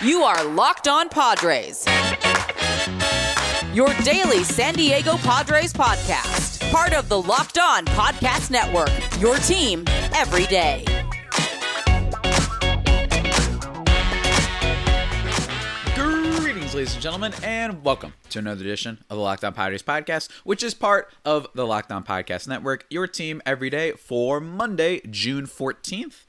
You are Locked On Padres. Your daily San Diego Padres podcast. Part of the Locked On Podcast Network. Your team every day. Greetings, ladies and gentlemen, and welcome to another edition of the Locked On Padres podcast, which is part of the Locked On Podcast Network, your team every day for Monday, June 14th.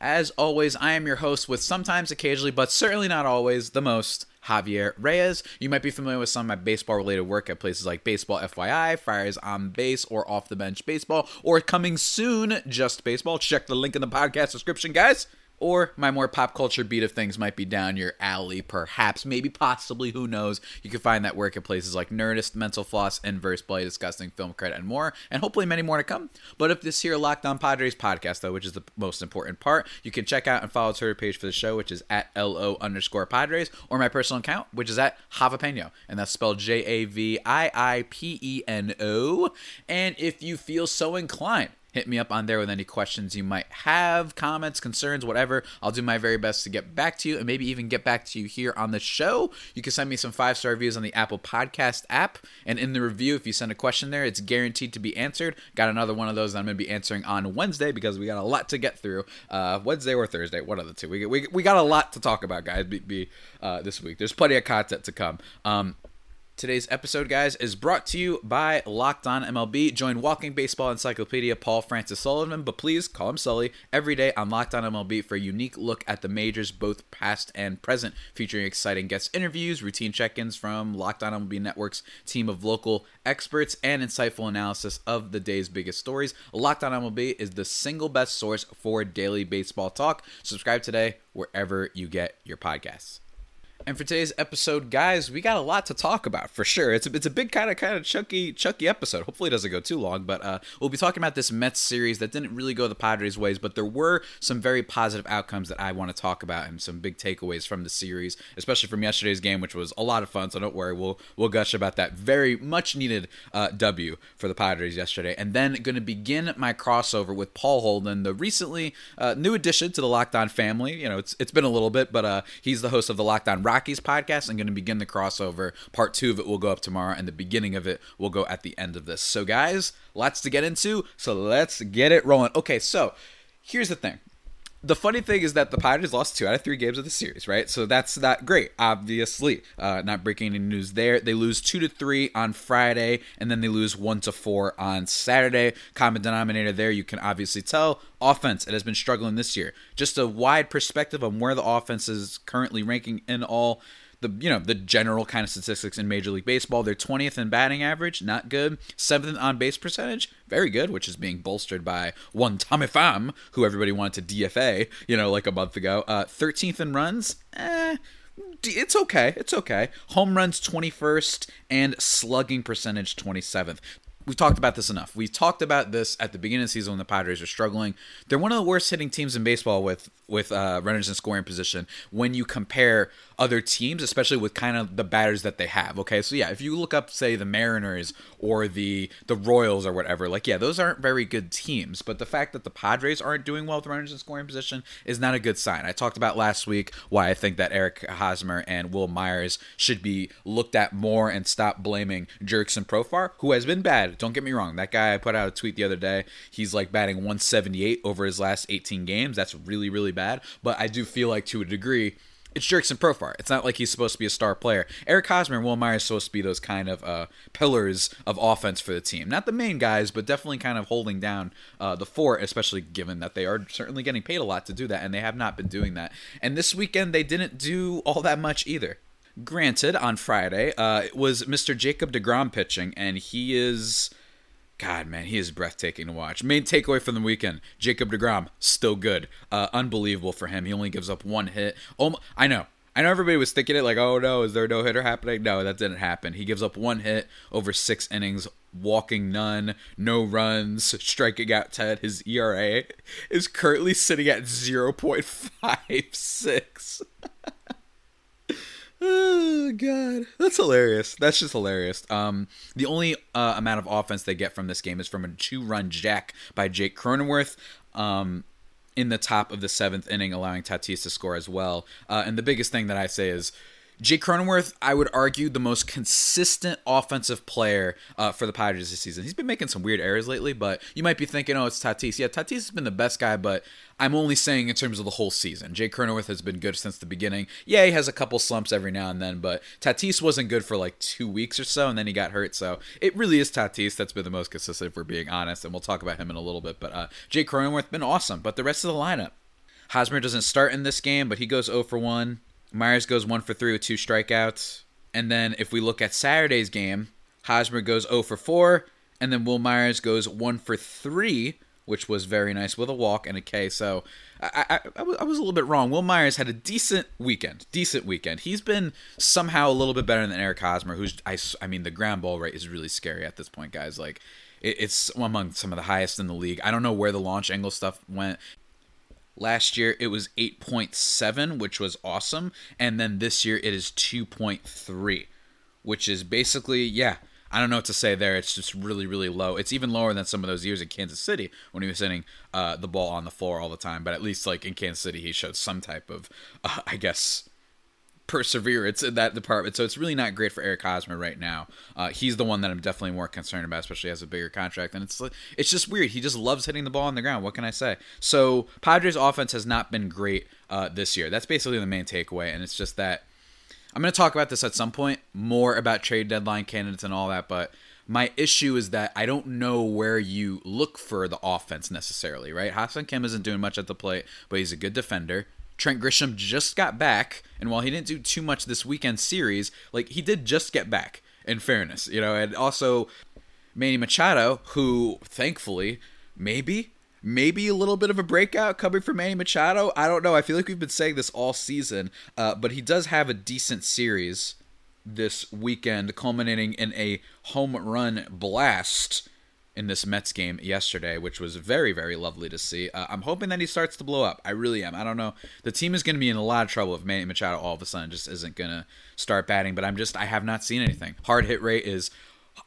As always, I am your host with sometimes, occasionally, but certainly not always, the most, Javier Reyes. You might be familiar with some of my baseball related work at places like Baseball FYI, Friars on Base, or Off the Bench Baseball, or coming soon, Just Baseball. Check the link in the podcast description, guys. Or my more pop culture beat of things might be down your alley, perhaps, maybe, possibly, who knows. You can find that work at places like Nerdist, Mental Floss, Inverse Play, Discussing Film Credit, and more, and hopefully many more to come. But if this here Locked On Padres podcast, though, which is the most important part, you can check out and follow Twitter page for the show, which is at LO underscore Padres, or my personal account, which is at Javapeno, and that's spelled J A V I I P E N O. And if you feel so inclined, hit me up on there with any questions you might have, comments, concerns, whatever. I'll do my very best to get back to you and maybe even get back to you here on the show. You can send me some five star reviews on the Apple Podcast app. And in the review, if you send a question there, it's guaranteed to be answered. Got another one of those that I'm going to be answering on Wednesday because we got a lot to get through. Uh, Wednesday or Thursday, one of the two. We, we, we got a lot to talk about, guys, be, be uh, this week. There's plenty of content to come. Um, Today's episode, guys, is brought to you by Locked On MLB. Join Walking Baseball Encyclopedia Paul Francis Sullivan, but please call him Sully every day on Locked On MLB for a unique look at the majors, both past and present, featuring exciting guest interviews, routine check-ins from Locked On MLB Network's team of local experts, and insightful analysis of the day's biggest stories. Locked On MLB is the single best source for daily baseball talk. Subscribe today wherever you get your podcasts. And for today's episode, guys, we got a lot to talk about for sure. It's a, it's a big kind of kind of chunky chunky episode. Hopefully, it doesn't go too long. But uh, we'll be talking about this Mets series that didn't really go the Padres' ways, but there were some very positive outcomes that I want to talk about and some big takeaways from the series, especially from yesterday's game, which was a lot of fun. So don't worry, we'll we'll gush about that very much needed uh, W for the Padres yesterday. And then going to begin my crossover with Paul Holden, the recently uh, new addition to the Locked On family. You know, it's it's been a little bit, but uh, he's the host of the Locked On Rockies podcast. I'm going to begin the crossover. Part two of it will go up tomorrow, and the beginning of it will go at the end of this. So, guys, lots to get into. So, let's get it rolling. Okay, so here's the thing. The funny thing is that the Padres lost two out of three games of the series, right? So that's not great, obviously. Uh, not breaking any news there. They lose two to three on Friday, and then they lose one to four on Saturday. Common denominator there, you can obviously tell. Offense, it has been struggling this year. Just a wide perspective on where the offense is currently ranking in all the you know the general kind of statistics in Major League Baseball. They're 20th in batting average, not good. Seventh on base percentage, very good, which is being bolstered by one Tommy Pham, who everybody wanted to DFA, you know, like a month ago. Uh, 13th in runs, eh. It's okay. It's okay. Home runs 21st and slugging percentage 27th we've talked about this enough. We've talked about this at the beginning of the season when the Padres are struggling. They're one of the worst hitting teams in baseball with with uh, runners in scoring position when you compare other teams, especially with kind of the batters that they have. Okay, so yeah, if you look up say the Mariners or the the Royals or whatever, like yeah, those aren't very good teams. But the fact that the Padres aren't doing well with runners in scoring position is not a good sign. I talked about last week why I think that Eric Hosmer and Wil Myers should be looked at more and stop blaming Jurickson Profar, who has been bad. Don't get me wrong, that guy I put out a tweet the other day. He's like batting 178 over his last 18 games. That's really really bad. But I do feel like to a degree it's Jurickson Profar. It's not like he's supposed to be a star player. Eric Hosmer and Wil Myers supposed to be those kind of uh, pillars of offense for the team. Not the main guys, but definitely kind of holding down uh, the fort, especially given that they are certainly getting paid a lot to do that, and they have not been doing that. And this weekend, they didn't do all that much either. Granted, on Friday, uh, it was Mr. Jacob DeGrom pitching, and he is God, man, he is breathtaking to watch. Main takeaway from the weekend: Jacob Degrom still good, uh, unbelievable for him. He only gives up one hit. Oh, I know, I know. Everybody was thinking it like, oh no, is there no hitter happening? No, that didn't happen. He gives up one hit over six innings, walking none, no runs, striking out ten. His ERA is currently sitting at zero point five six. Oh god, that's hilarious. That's just hilarious. Um, the only uh, amount of offense they get from this game is from a two-run jack by Jake Cronenworth. Um, in the top of the seventh inning, allowing Tatis to score as well. Uh, and the biggest thing that I say is Jake Cronenworth, I would argue, the most consistent offensive player uh, for the Padres this season. He's been making some weird errors lately, but you might be thinking, oh, it's Tatis. Yeah, Tatis has been the best guy, but I'm only saying in terms of the whole season. Jake Cronenworth has been good since the beginning. Yeah, he has a couple slumps every now and then, but Tatis wasn't good for like two weeks or so, and then he got hurt. So it really is Tatis that's been the most consistent, if we're being honest, and we'll talk about him in a little bit. But uh, Jake Cronenworth been awesome, but the rest of the lineup. Hosmer doesn't start in this game, but he goes 0 for 1. Myers goes one for three with two strikeouts. And then if we look at Saturday's game, Hosmer goes 0 for 4, and then Wil Myers goes 1 for 3, which was very nice with a walk and a K. So I, I, I, was, I was a little bit wrong. Wil Myers had a decent weekend. Decent weekend. He's been somehow a little bit better than Eric Hosmer, who's, I, I mean, the ground ball rate is really scary at this point, guys. Like, it's among some of the highest in the league. I don't know where the launch angle stuff went. Last year it was 8.7, which was awesome. And then this year it is 2.3, which is basically, yeah, I don't know what to say there. It's just really, really low. It's even lower than some of those years in Kansas City when he was hitting uh, the ball on the floor all the time. But at least, like in Kansas City, he showed some type of, uh, I guess, perseverance in that department. So it's really not great for Eric Hosmer right now. Uh, he's the one that I'm definitely more concerned about, especially as a bigger contract. And it's it's just weird. He just loves hitting the ball on the ground. What can I say? So Padres offense has not been great uh, this year. That's basically the main takeaway. And it's just that I'm going to talk about this at some point more about trade deadline candidates and all that, but. My issue is that I don't know where you look for the offense necessarily, right? Ha-Seong Kim isn't doing much at the plate, but he's a good defender. Trent Grisham just got back, and while he didn't do too much this weekend series, like he did just get back. In fairness, you know, and also Manny Machado, who thankfully maybe maybe a little bit of a breakout coming from Manny Machado. I don't know. I feel like we've been saying this all season, uh, but he does have a decent series this weekend, culminating in a home run blast in this Mets game yesterday, which was very, very lovely to see. Uh, I'm hoping that he starts to blow up. I really am. I don't know. The team is going to be in a lot of trouble if Manny Machado all of a sudden just isn't going to start batting, but I'm just, I have not seen anything. Hard hit rate is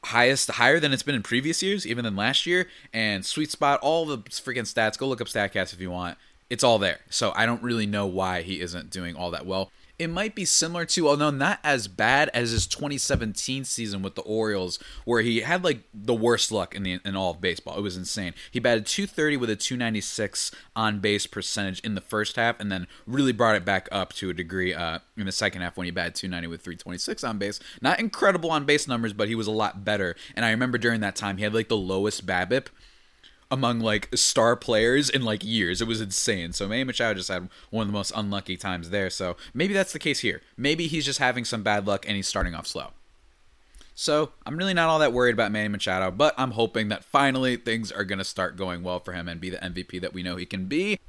highest higher than it's been in previous years, even than last year, and sweet spot, all the freaking stats. Go look up StatCast if you want. It's all there. So I don't really know why he isn't doing all that well it might be similar to, although not as bad as his 2017 season with the Orioles, where he had like the worst luck in the in all of baseball. It was insane. He batted 230 with a 296 on base percentage in the first half, and then really brought it back up to a degree uh, in the second half when he batted 290 with 326 on base. Not incredible on base numbers, but he was a lot better. And I remember during that time he had like the lowest BABIP among like star players in like years. It was insane. So Manny Machado just had one of the most unlucky times there. So maybe that's the case here. Maybe he's just having some bad luck and he's starting off slow. So I'm really not all that worried about Manny Machado, but I'm hoping that finally things are going to start going well for him and be the MVP that we know he can be.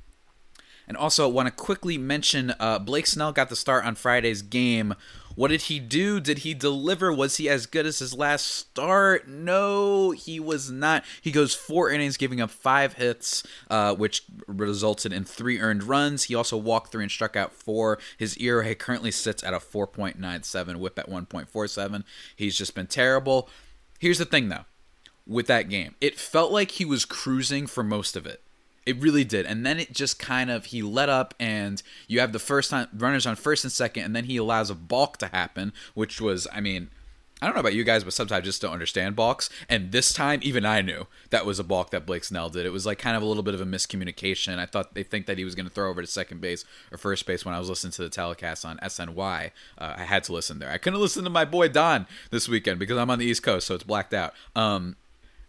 And also want to quickly mention uh, Blake Snell got the start on Friday's game what did he do? Did he deliver? Was he as good as his last start? No, he was not. He goes four innings, giving up five hits, uh, which resulted in three earned runs. He also walked three and struck out four. His ERA currently sits at a 4.97, whip at 1.47. He's just been terrible. Here's the thing, though, with that game, it felt like he was cruising for most of it. It really did. And then it just kind of he let up and you have the first time runners on first and second and then he allows a balk to happen, which was I mean, I don't know about you guys, but sometimes I just don't understand balks. And this time, even I knew that was a balk that Blake Snell did. It was like kind of a little bit of a miscommunication. I thought they think that he was going to throw over to second base or first base when I was listening to the telecast on SNY. Uh, I had to listen there. I couldn't listen to my boy Don this weekend because I'm on the East Coast, so it's blacked out. Um,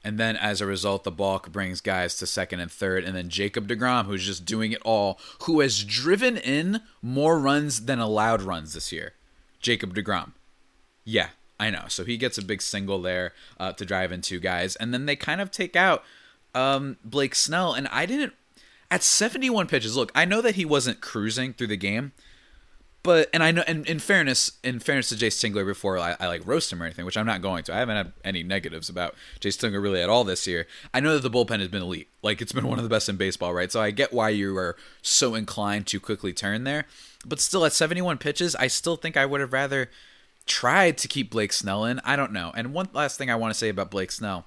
and then as a result, the balk brings guys to second and third. And then Jacob DeGrom, who's just doing it all, who has driven in more runs than allowed runs this year. Jacob DeGrom. Yeah, I know. So he gets a big single there uh, to drive in two guys. And then they kind of take out um, Blake Snell. And I didn't. At 71 pitches, look, I know that he wasn't cruising through the game, but and I know, and in fairness, in fairness to Jayce Tingler, before I, I, like roast him or anything, which I'm not going to. I haven't had any negatives about Jayce Tingler really at all this year. I know that the bullpen has been elite, like it's been one of the best in baseball, right? So I get why you are so inclined to quickly turn there, but still at 71 pitches, I still think I would have rather tried to keep Blake Snell in. I don't know. And one last thing I want to say about Blake Snell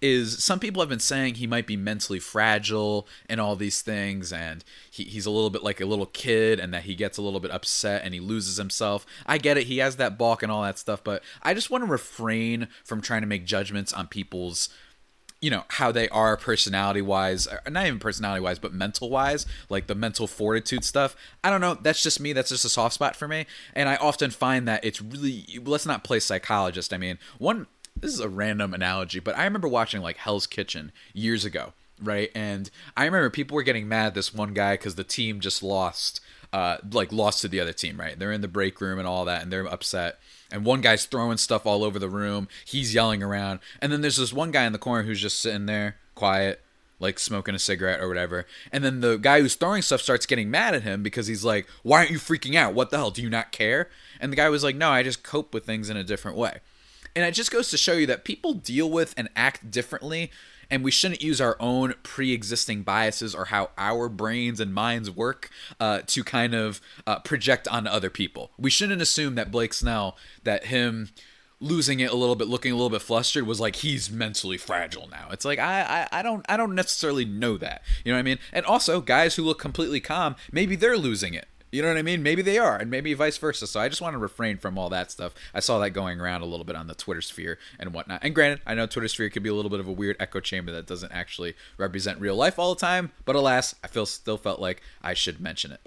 is some people have been saying he might be mentally fragile and all these things, and he, he's a little bit like a little kid, and that he gets a little bit upset and he loses himself. I get it, he has that balk and all that stuff, but I just want to refrain from trying to make judgments on people's you know how they are personality wise not even personality wise but mental wise like the mental fortitude stuff i don't know that's just me that's just a soft spot for me and i often find that it's really let's not play psychologist i mean one this is a random analogy but i remember watching like hell's kitchen years ago right and i remember people were getting mad at this one guy because the team just lost uh like lost to the other team right they're in the break room and all that and they're upset and one guy's throwing stuff all over the room. He's yelling around, and then there's this one guy in the corner who's just sitting there, quiet, like smoking a cigarette or whatever. And then the guy who's throwing stuff starts getting mad at him because he's like, "Why aren't you freaking out? What the hell? Do you not care?" And the guy was like, "No, I just cope with things in a different way." And it just goes to show you that people deal with and act differently and we shouldn't use our own pre-existing biases or how our brains and minds work uh, to kind of uh, project on other people. We shouldn't assume that Blake Snell, that him losing it a little bit, looking a little bit flustered, was like he's mentally fragile now. It's like I, I I don't I don't necessarily know that. You know what I mean? And also guys who look completely calm, maybe they're losing it. You know what I mean? Maybe they are, and maybe vice versa. So I just want to refrain from all that stuff. I saw that going around a little bit on the Twitter sphere and whatnot. And granted, I know Twitter sphere could be a little bit of a weird echo chamber that doesn't actually represent real life all the time. But alas, I feel still felt like I should mention it.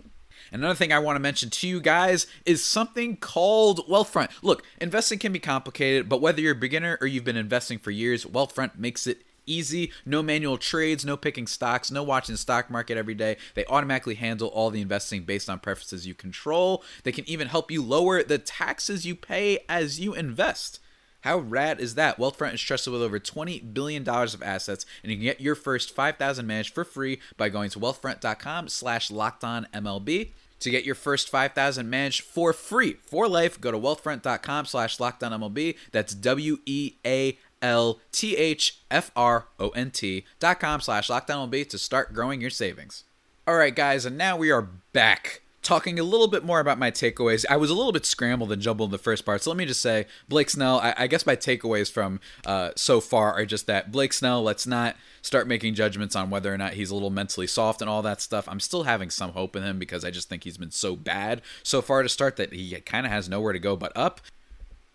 Another thing I want to mention to you guys is something called Wealthfront. Look, investing can be complicated, but whether you're a beginner or you've been investing for years, Wealthfront makes it easy, no manual trades, no picking stocks, no watching the stock market every day. They automatically handle all the investing based on preferences you control. They can even help you lower the taxes you pay as you invest. How rad is that? Wealthfront is trusted with over $20 billion of assets, and you can get your first 5000 managed for free by going to wealthfront.com slash MLB. To get your first 5000 managed for free for life, go to wealthfront.com slash MLB. That's W-E-A L T H F R O N T dot com slash lockdown MLB to start growing your savings. All right, guys, and now we are back talking a little bit more about my takeaways. I was a little bit scrambled and jumbled in the first part, so let me just say, Blake Snell. I, I guess my takeaways from uh, so far are just that Blake Snell. Let's not start making judgments on whether or not he's a little mentally soft and all that stuff. I'm still having some hope in him because I just think he's been so bad so far to start that he kind of has nowhere to go but up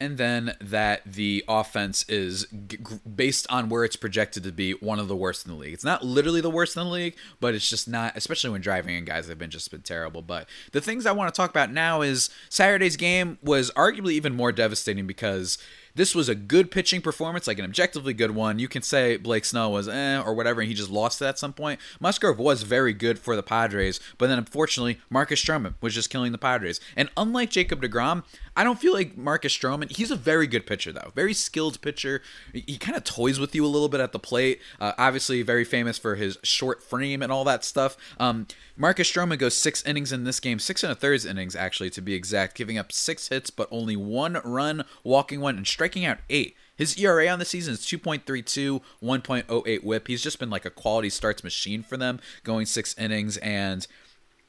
and then that the offense is based on where it's projected to be one of the worst in the league. It's not literally the worst in the league, but it's just not, especially when driving in guys have been just been terrible. But the things I want to talk about now is Saturday's game was arguably even more devastating because this was a good pitching performance, like an objectively good one. You can say Blake Snell was eh or whatever, and he just lost it at some point. Musgrove was very good for the Padres, but then unfortunately, Marcus Stroman was just killing the Padres. And unlike Jacob DeGrom, I don't feel like Marcus Stroman. He's a very good pitcher, though. Very skilled pitcher. He kind of toys with you a little bit at the plate. Uh, obviously, very famous for his short frame and all that stuff. Um, Marcus Stroman goes six innings in this game, six and a third innings actually to be exact, giving up six hits but only one run, walking one, and striking out eight. His ERA on the season is 2.32, 1.08 whip. He's just been like a quality starts machine for them, going six innings, and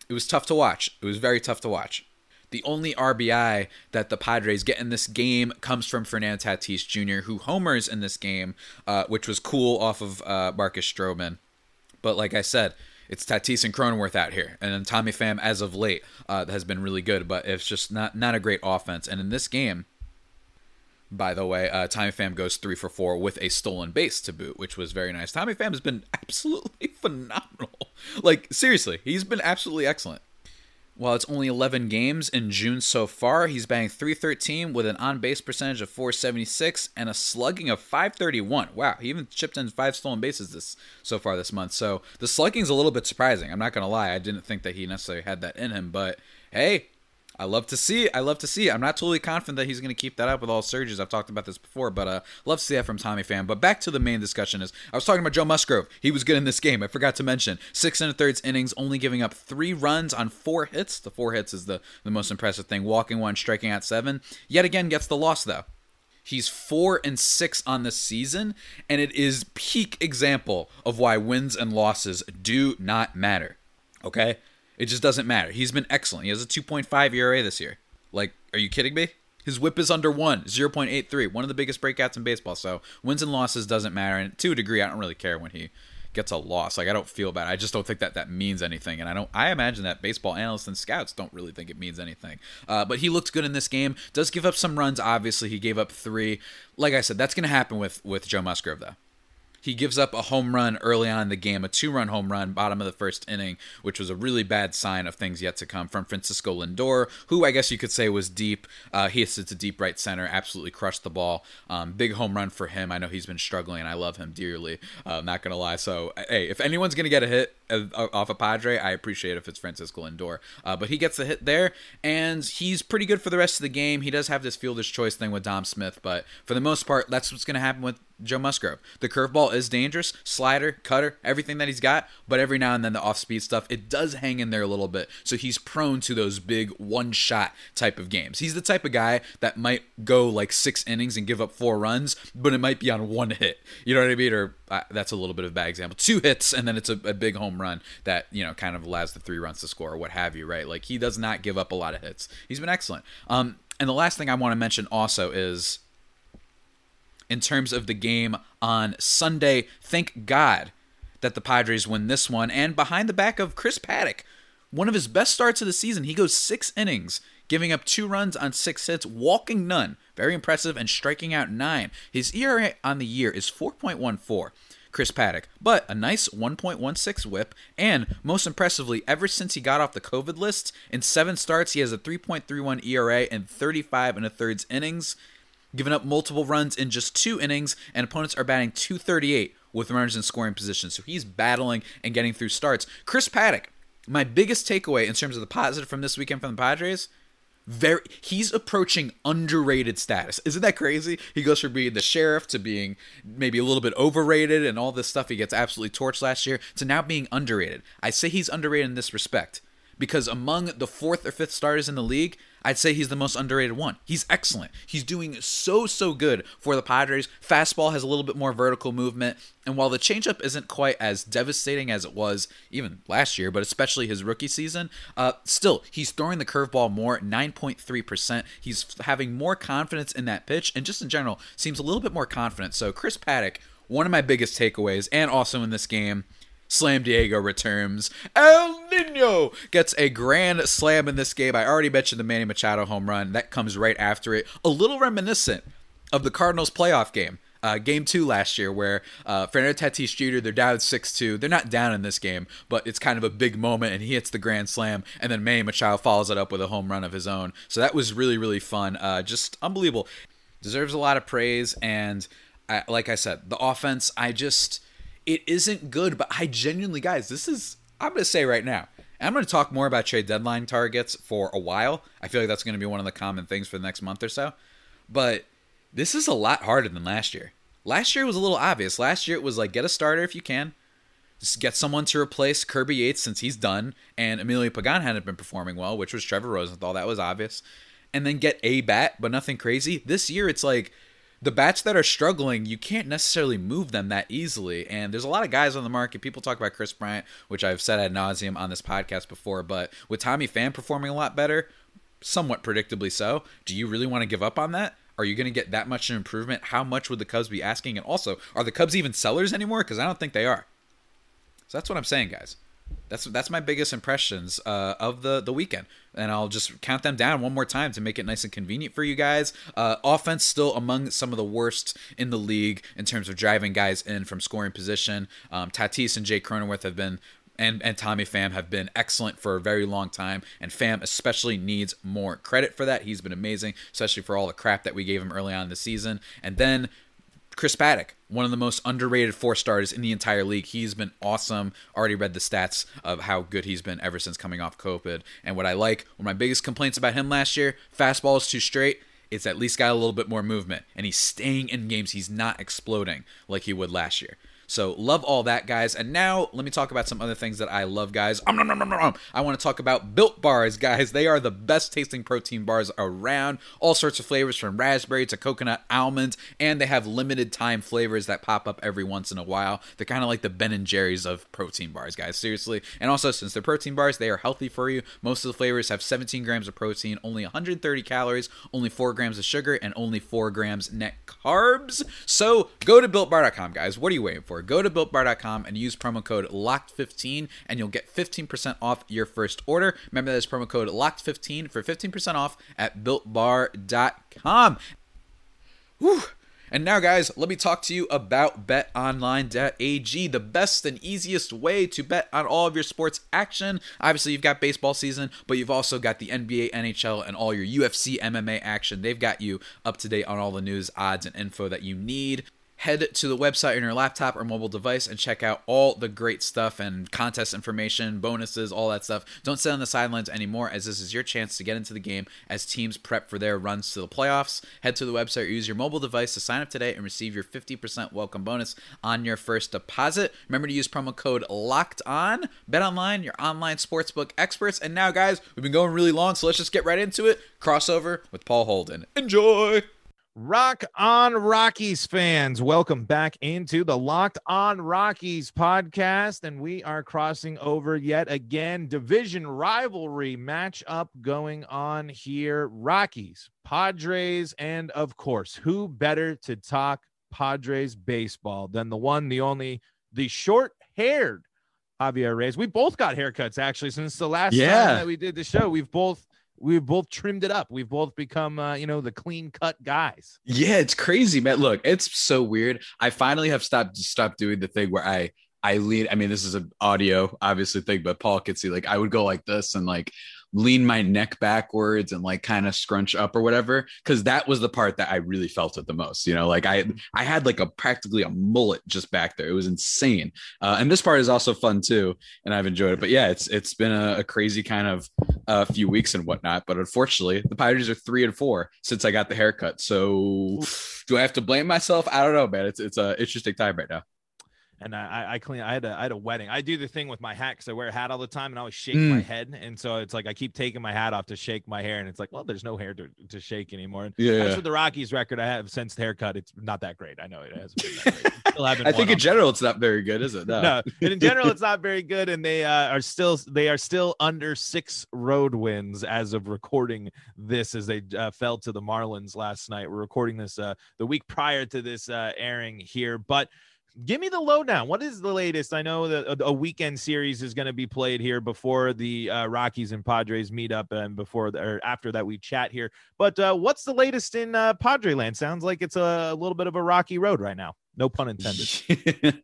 it was tough to watch. It was very tough to watch. The only RBI that the Padres get in this game comes from Fernando Tatis Jr., who homers in this game, uh, which was cool off of uh, Marcus Stroman. But like I said, it's Tatis and Cronenworth out here, and then Tommy Pham as of late uh, has been really good, but it's just not not a great offense. And in this game, by the way, uh, Tommy Pham goes three for four with a stolen base to boot, which was very nice. Tommy Pham has been absolutely phenomenal. Like seriously, he's been absolutely excellent. While it's only 11 games in June so far, he's batting 313 with an on base percentage of 476 and a slugging of 531. Wow, he even chipped in five stolen bases this so far this month. So the slugging's a little bit surprising. I'm not going to lie. I didn't think that he necessarily had that in him, but hey, I love to see. I love to see. I'm not totally confident that he's going to keep that up with all surges. I've talked about this before, but uh, love to see that from Tommy Pham. But back to the main discussion is I was talking about Joe Musgrove. He was good in this game. I forgot to mention six and a thirds innings, only giving up three runs on four hits. The four hits is the the most impressive thing. Walking one, striking out seven. Yet again, gets the loss though. He's four and six on the season, and it is peak example of why wins and losses do not matter. Okay, it just doesn't matter. He's been excellent. He has a 2.5 ERA this year. Like, are you kidding me? His whip is under one, 0.83, one of the biggest breakouts in baseball. So wins and losses doesn't matter. And to a degree, I don't really care when he gets a loss. Like I don't feel bad. I just don't think that that means anything. And I don't. I imagine that baseball analysts and scouts don't really think it means anything. Uh, but he looked good in this game. Does give up some runs. Obviously, he gave up three. Like I said, that's going to happen with with Joe Musgrove though. He gives up a home run early on in the game, a two run home run, bottom of the first inning, which was a really bad sign of things yet to come from Francisco Lindor, who I guess you could say was deep. Uh, he hits it to deep right center, absolutely crushed the ball. Um, big home run for him. I know he's been struggling, and I love him dearly. Uh, not going to lie. So, hey, if anyone's going to get a hit off a Padre, I appreciate if it's Francisco Lindor. Uh, but he gets the hit there, and he's pretty good for the rest of the game. He does have this fielder's choice thing with Dom Smith, but for the most part, that's what's going to happen with Joe Musgrove. The curveball is dangerous, slider, cutter, everything that he's got, but every now and then the off speed stuff, it does hang in there a little bit. So he's prone to those big one shot type of games. He's the type of guy that might go like six innings and give up four runs, but it might be on one hit. You know what I mean? Or uh, that's a little bit of a bad example. Two hits and then it's a, a big home run that, you know, kind of allows the three runs to score or what have you, right? Like he does not give up a lot of hits. He's been excellent. Um, and the last thing I want to mention also is in terms of the game on Sunday. Thank God that the Padres win this one. And behind the back of Chris Paddack, one of his best starts of the season, he goes six innings, giving up two runs on six hits, walking none. Very impressive, and striking out nine. His ERA on the year is 4.14. Chris Paddack, but a nice 1.16 whip, and most impressively, ever since he got off the COVID list, in seven starts, he has a 3.31 ERA and 35 and a thirds innings giving up multiple runs in just two innings, and opponents are batting 238 with runners in scoring position. So he's battling and getting through starts. Chris Paddack, my biggest takeaway in terms of the positive from this weekend from the Padres, very he's approaching underrated status. Isn't that crazy? He goes from being the sheriff to being maybe a little bit overrated and all this stuff he gets absolutely torched last year to now being underrated. I say he's underrated in this respect because among the fourth or fifth starters in the league, I'd say he's the most underrated one. He's excellent. He's doing so, so good for the Padres. Fastball has a little bit more vertical movement. And while the changeup isn't quite as devastating as it was even last year, but especially his rookie season, uh, still, he's throwing the curveball more, 9.3%. He's having more confidence in that pitch, and just in general, seems a little bit more confident. So, Chris Paddack, one of my biggest takeaways, and also in this game, Slam Diego returns. El Nino gets a grand slam in this game. I already mentioned the Manny Machado home run. That comes right after it. A little reminiscent of the Cardinals playoff game. Uh, game two last year, where uh, Fernando Tatis Jr. they're down six two. They're not down in this game, but it's kind of a big moment, and he hits the grand slam, and then Manny Machado follows it up with a home run of his own. So that was really really fun. Uh, just unbelievable. Deserves a lot of praise, and I, like I said, the offense. I just it isn't good, but I genuinely, guys, this is, I'm going to say right now, I'm going to talk more about trade deadline targets for a while. I feel like that's going to be one of the common things for the next month or so. But this is a lot harder than last year. Last year was a little obvious. Last year it was like get a starter if you can, just get someone to replace Kirby Yates since he's done, and Emilio Pagan hadn't been performing well, which was Trevor Rosenthal. That was obvious. And then get a bat, but nothing crazy. This year it's like the bats that are struggling, you can't necessarily move them that easily. And there's a lot of guys on the market. People talk about Chris Bryant, which I've said ad nauseum on this podcast before, but with Tommy Pham performing a lot better, somewhat predictably so, do you really want to give up on that? Are you going to get that much an improvement? How much would the Cubs be asking? And also, are the Cubs even sellers anymore? Because I don't think they are. So that's what I'm saying, guys. That's that's my biggest impressions uh, of the the weekend, and I'll just count them down one more time to make it nice and convenient for you guys. Uh, offense still among some of the worst in the league in terms of driving guys in from scoring position. Um, Tatis and Jake Cronenworth have been and, and Tommy Pham have been excellent for a very long time, and Pham especially needs more credit for that. He's been amazing, especially for all the crap that we gave him early on in the season. And then Chris Paddack, one of the most underrated four stars in the entire league. He's been awesome. Already read the stats of how good he's been ever since coming off COVID. And what I like, one of my biggest complaints about him last year, fastball is too straight. It's at least got a little bit more movement, and he's staying in games. He's not exploding like he would last year. So love all that, guys. And now let me talk about some other things that I love, guys. I want to talk about Built Bars, guys. They are the best tasting protein bars around. All sorts of flavors from raspberry to coconut almond, and they have limited time flavors that pop up every once in a while. They're kind of like the Ben and Jerry's of protein bars, guys. Seriously. And also, since they're protein bars, they are healthy for you. Most of the flavors have 17 grams of protein, only 130 calories, only 4 grams of sugar, and only 4 grams net carbs. So go to builtbar.com, guys. What are you waiting for? Go to builtbar.com and use promo code LOCKED15 and you'll get 15% off your first order. Remember that is promo code LOCKED15 for 15% off at builtbar.com. Whew. And now, guys, let me talk to you about betonline.ag, the best and easiest way to bet on all of your sports action. Obviously, you've got baseball season, but you've also got the NBA, NHL, and all your UFC, MMA action. They've got you up to date on all the news, odds, and info that you need head to the website on your laptop or mobile device and check out all the great stuff and contest information, bonuses, all that stuff. Don't sit on the sidelines anymore, as this is your chance to get into the game as teams prep for their runs to the playoffs. Head to the website or use your mobile device to sign up today and receive your 50% welcome bonus on your first deposit. Remember to use promo code LOCKED ON. Bet online, your online sportsbook experts. And now, guys, we've been going really long, so let's just get right into it. Crossover with Paul Holden. Enjoy! Rock on Rockies fans, welcome back into the Locked on Rockies podcast. And we are crossing over yet again. Division rivalry matchup going on here. Rockies, Padres, and of course, who better to talk Padres baseball than the one, the only, the short haired Javier Reyes? We both got haircuts actually since the last Yeah. time that we did the show. We've both. We've both trimmed it up. We've both become, uh, you know, the clean cut guys. Yeah, it's crazy, man. Look, it's so weird. I finally have stopped stopped doing the thing where I I lean. I mean, this is an audio obviously thing, but Paul could see like I would go like this and like lean my neck backwards and like kind of scrunch up or whatever because that was the part that I really felt it the most. You know, like I I had like a practically a mullet just back there. It was insane. Uh, and this part is also fun too, and I've enjoyed it. But yeah, it's it's been a, a crazy kind of a few weeks and whatnot. But unfortunately, the Pirates are three and four since I got the haircut. So do I have to blame myself? I don't know, man. It's it's a interesting time right now. And I, I- clean. I had a, I had a wedding. I do the thing with my hat because I wear a hat all the time, and I always shake my Mm. head, and so it's like I keep taking my hat off to shake my hair, and it's like, well, there's no hair to, to shake anymore. And Yeah. That's with the Rockies record I have since the haircut. It's not that great. I know it hasn't been that great. Still haven't I think in general it's not very good, is it? No. no, in general, it's not very good, and they uh, are still they are still under six road wins as of recording this, as they uh, fell to the Marlins last night. We're recording this uh, the week prior to this uh, airing here, but. Give me the lowdown. What is the latest? I know that a- weekend series is going to be played here before the uh, Rockies and Padres meet up, and before the, or after that we chat here. But uh, what's the latest in uh, Padre land? Sounds like it's a, a little bit of a rocky road right now. No pun intended.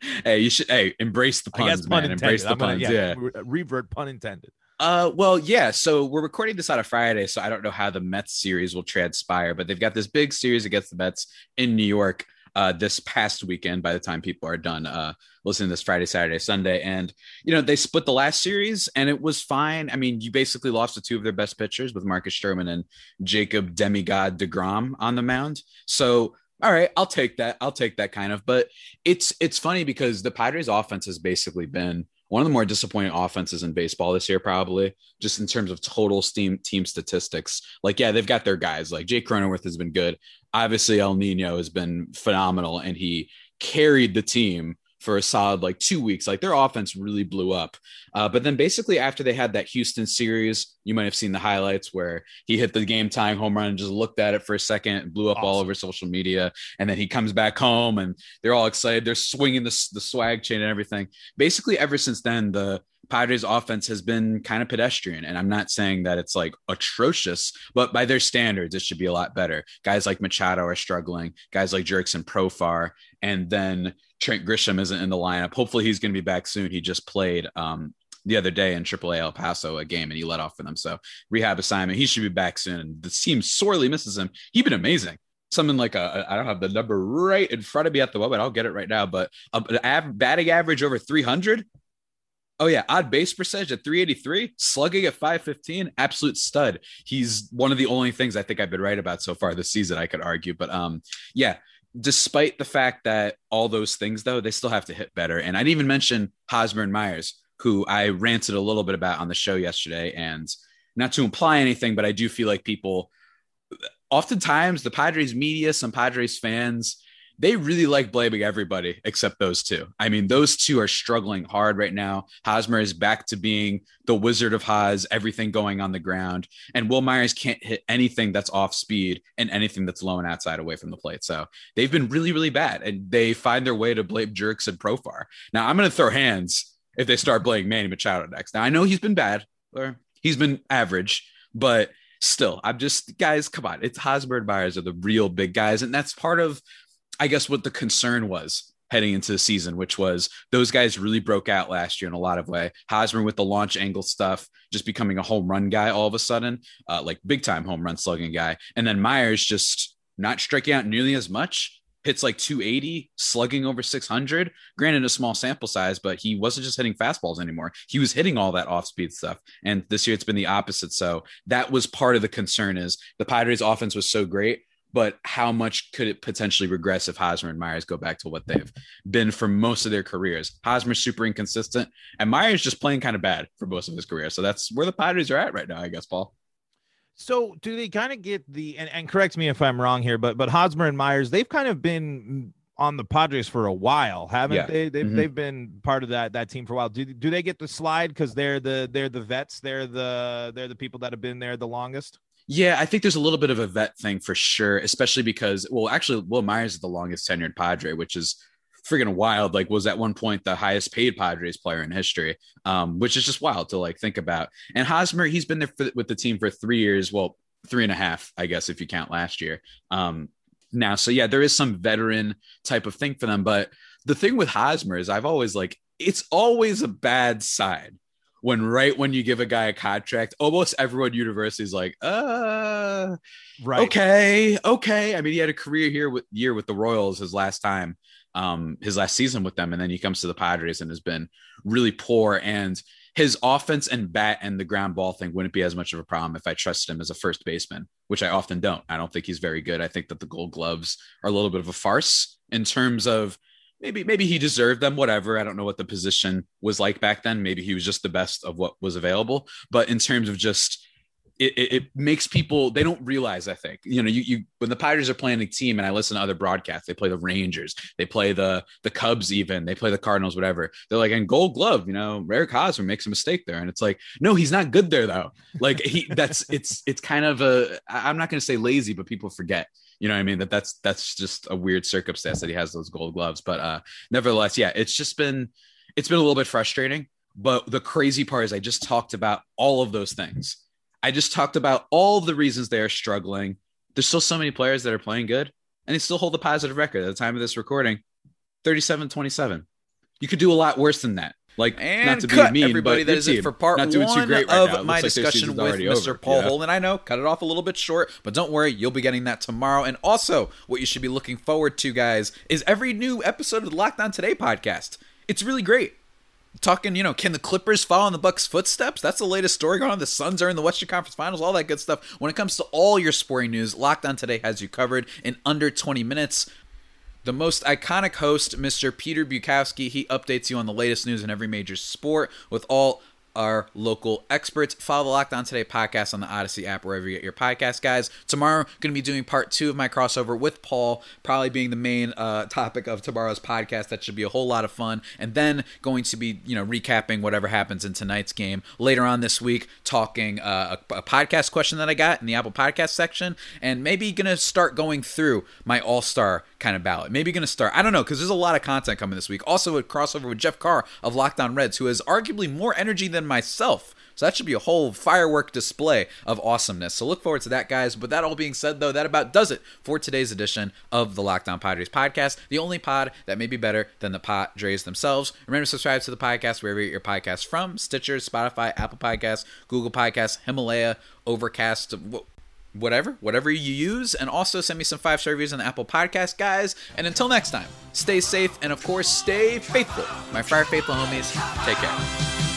hey, you should hey embrace the puns, pun man. intended. Embrace the I'm gonna- puns. yeah, yeah. re- revert pun intended. Uh, well, yeah. So we're recording this on a Friday, so I don't know how the Mets series will transpire, but they've got this big series against the Mets in New York uh, this past weekend. By the time people are done uh, listening this Friday, Saturday, Sunday, and you know they split the last series, and it was fine. I mean, you basically lost to two of their best pitchers with Marcus Stroman and Jacob Demigod Degrom on the mound. So. All right, I'll take that. I'll take that kind of. But it's it's funny because the Padres offense has basically been one of the more disappointing offenses in baseball this year, probably just in terms of total steam team statistics. Like, yeah, they've got their guys. Like Jake Cronenworth has been good. Obviously, El Nino has been phenomenal, and he carried the team for a solid like two weeks. Like their offense really blew up. Uh, but then basically after they had that Houston series, you might have seen the highlights where he hit the game tying home run and just looked at it for a second and blew up all over social media. And then he comes back home and they're all excited. They're swinging the, the swag chain and everything. Basically, ever since then, the Padres offense has been kind of pedestrian. And I'm not saying that it's like atrocious, but by their standards, it should be a lot better. Guys like Machado are struggling, guys like Jurickson Profar, and then Trent Grisham isn't in the lineup. Hopefully he's going to be back soon. He just played um, the other day in AAA El Paso a game and he let off for them. So rehab assignment. He should be back soon. And the team sorely misses him. He's been amazing. Something like a, I don't have the number right in front of me at the moment. I'll get it right now. But a, an av- batting average over 300. Oh yeah, odd base percentage at 383, slugging at 515, absolute stud. He's one of the only things I think I've been right about so far this season. I could argue, but um, yeah, despite the fact that all those things, though, they still have to hit better. And I'd even mention Hosmer and Myers, who I ranted a little bit about on the show yesterday. And not to imply anything, but I do feel like people, oftentimes, the Padres media, some Padres fans, they really like blaming everybody except those two. I mean, those two are struggling hard right now. Hosmer is back to being the Wizard of Haas, everything going on the ground. And Wil Myers can't hit anything that's off speed and anything that's low and outside away from the plate. So they've been really, really bad. And they find their way to blame Jurickson Profar. Now, I'm going to throw hands if they start blaming Manny Machado next. Now, I know he's been bad or he's been average, but still, I'm just, guys, come on. It's Hosmer and Myers are the real big guys. And that's part of I guess what the concern was heading into the season, which was those guys really broke out last year in a lot of way. Hosmer with the launch angle stuff, just becoming a home run guy all of a sudden, uh, like big time home run slugging guy, and then Myers just not striking out nearly as much. Hits like 280, slugging over 600. Granted, a small sample size, but he wasn't just hitting fastballs anymore. He was hitting all that off speed stuff. And this year it's been the opposite. So that was part of the concern is the Padres offense was so great but how much could it potentially regress if Hosmer and Myers go back to what they've been for most of their careers? Hosmer's super inconsistent, and Myers just playing kind of bad for most of his career. So that's where the Padres are at right now, I guess, Paul. So do they kind of get the and, and correct me if I'm wrong here, but but Hosmer and Myers, they've kind of been on the Padres for a while, haven't yeah. they? They've, mm-hmm. they've been part of that that team for a while. Do, do they get the slide because they're the they're the vets, they're the they're the people that have been there the longest? Yeah, I think there's a little bit of a vet thing for sure, especially because, well, actually, Wil Myers is the longest tenured Padre, which is freaking wild. Like, was at one point the highest paid Padres player in history, um, which is just wild to like think about. And Hosmer, he's been there for, with the team for three years. Well, three and a half, I guess, if you count last year. Um, now, so yeah, there is some veteran type of thing for them. But the thing with Hosmer is, I've always like, it's always a bad side when right when you give a guy a contract, almost everyone university is like, uh, right, okay, okay. I mean, he had a career here with year with the Royals his last time, um, his last season with them, and then he comes to the Padres and has been really poor. And his offense and bat and the ground ball thing wouldn't be as much of a problem if I trusted him as a first baseman, which I often don't. I don't think he's very good. I think that the Gold Gloves are a little bit of a farce in terms of maybe maybe he deserved them whatever. I don't know what the position was like back then. Maybe he was just the best of what was available. But in terms of just it, it, it, makes people they don't realize i think you know you, you when the pirates are playing a team and i listen to other broadcasts they play the rangers they play the the cubs even they play the cardinals whatever. They're like and gold glove you know eric hosmer makes a mistake there. And it's like no he's not good there though. Like he that's it's it's kind of a i'm not going to say lazy but people forget you know what I mean? That that's that's just a weird circumstance that he has those gold gloves. But uh nevertheless, yeah, it's just been it's been a little bit frustrating. But the crazy part is I just talked about all of those things. I just talked about all the reasons they are struggling. There's still so many players that are playing good and they still hold a positive record at the time of this recording 37 27. You could do a lot worse than that. Like, and not to cut, be mean, everybody. That is it for part one right of right my discussion with Mr. Over. Paul yeah. Holden. I know, cut it off a little bit short, but don't worry, you'll be getting that tomorrow. And also, what you should be looking forward to, guys, is every new episode of the Locked On Today podcast. It's really great. Talking, you know, can the Clippers follow in the Bucks' footsteps? That's the latest story going on. The Suns are in the Western Conference Finals, all that good stuff. When it comes to all your sporting news, Locked On Today has you covered in under 20 minutes the most iconic host, Mr. Peter Bukowski, he updates you on the latest news in every major sport with all our local experts. Follow the Locked On Today podcast on the Audacy app, wherever you get your podcast, guys. Tomorrow, going to be doing part two of my crossover with Paul, probably being the main uh, topic of tomorrow's podcast. That should be a whole lot of fun. And then going to be, you know, recapping whatever happens in tonight's game later on this week, talking uh, a, a podcast question that I got in the Apple Podcast section, and maybe going to start going through my All Star kind of ballot. Maybe going to start. I don't know because there's a lot of content coming this week. Also, a crossover with Jeff Carr of Locked On Reds, who has arguably more energy than myself. So that should be a whole firework display of awesomeness. So look forward to that, guys. But that all being said, though, that about does it for today's edition of the Locked On Padres podcast, the only pod that may be better than the Padres themselves. Remember to subscribe to the podcast wherever you get your podcasts from: Stitcher, Spotify, Apple Podcasts, Google Podcasts, Himalaya, Overcast whatever, whatever you use, and also send me some five star reviews on the Apple Podcast, guys. And until next time, stay safe and of course, stay faithful. My Friar Faithful homies, take care.